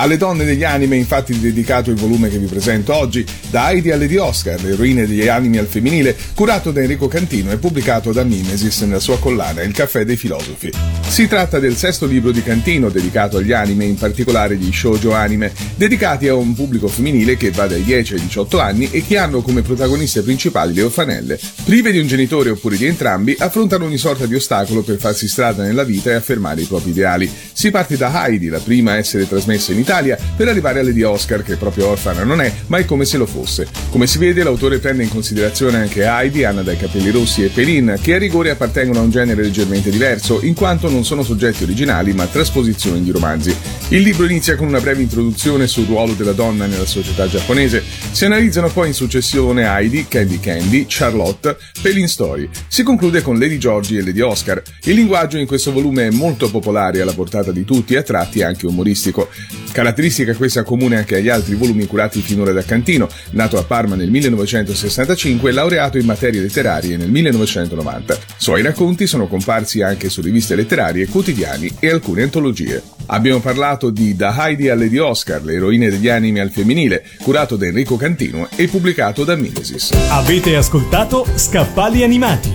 Alle donne degli anime infatti dedicato il volume che vi presento oggi, da Heidi alle di Oscar, l'eroine degli anime al femminile, curato da Enrico Cantino e pubblicato da Mimesis nella sua collana Il caffè dei filosofi. Si tratta del sesto libro di Cantino dedicato agli anime, in particolare gli shoujo anime, dedicati a un pubblico femminile che va dai 10 ai 18 anni e che hanno come protagoniste principali le orfanelle. Prive di un genitore oppure di entrambi, affrontano ogni sorta di ostacolo per farsi strada nella vita e affermare i propri ideali. Si parte da Heidi, la prima a essere trasmessa in Italia, per arrivare alle di Oscar, che proprio orfana non è, ma è come se lo fosse. Come si vede, l'autore prende in considerazione anche Heidi, Anna dai capelli rossi e Pelin, che a rigore appartengono a un genere leggermente diverso, in quanto non sono soggetti originali, ma trasposizioni di romanzi. Il libro inizia con una breve introduzione sul ruolo della donna nella società giapponese. Si analizzano poi in successione Heidi, Candy Candy, Charlotte, Pelin Story. Si conclude con Lady Georgie e Lady Oscar. Il linguaggio in questo volume è molto popolare alla portata di tutti a tratti anche umoristico. Caratteristica questa comune anche agli altri volumi curati finora da Cantino, nato a Parma nel 1965 e laureato in materie letterarie nel 1990. Suoi racconti sono comparsi anche su riviste letterarie, quotidiani e alcune antologie. Abbiamo parlato di Da Heidi alle di Oscar, le eroine degli anime al femminile, curato da Enrico Cantino e pubblicato da Mimesis. Avete ascoltato Scaffali Animati,